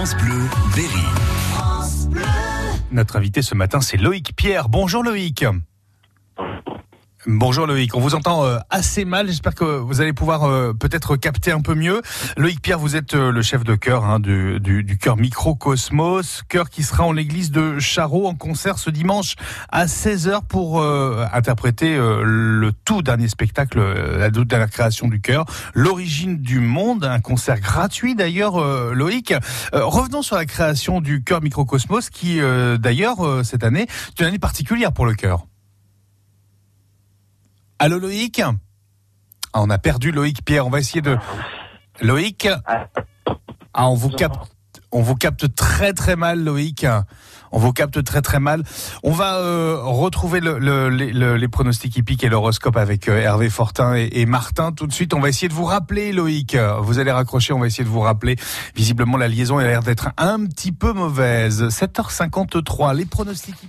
France Bleu. Notre invité ce matin, c'est Loïc Pierre. Bonjour Loïc. Bonjour Loïc, on vous entend euh, assez mal, j'espère que vous allez pouvoir euh, peut-être capter un peu mieux. Loïc Pierre, vous êtes euh, le chef de chœur hein, du, du, du chœur Microcosmos, chœur qui sera en l'église de Charot en concert ce dimanche à 16h pour interpréter le tout dernier spectacle, la toute dernière création du chœur, L'origine du monde, un concert gratuit d'ailleurs Loïc. revenons sur la création du chœur Microcosmos qui d'ailleurs cette année, est une année particulière pour le chœur. Allô Loïc ah, On a perdu Loïc Pierre, on va essayer de... Loïc ah, on vous capte, on vous capte très très mal Loïc. On vous capte très très mal. On va euh, retrouver le, les pronostics hippiques et l'horoscope avec euh, Hervé Fortin et, et, Martin. Tout de suite, on va essayer de vous rappeler, Loïc. Vous allez raccrocher, on va essayer de vous rappeler. Visiblement, la liaison a l'air d'être un petit peu mauvaise. 7h53, les pronostics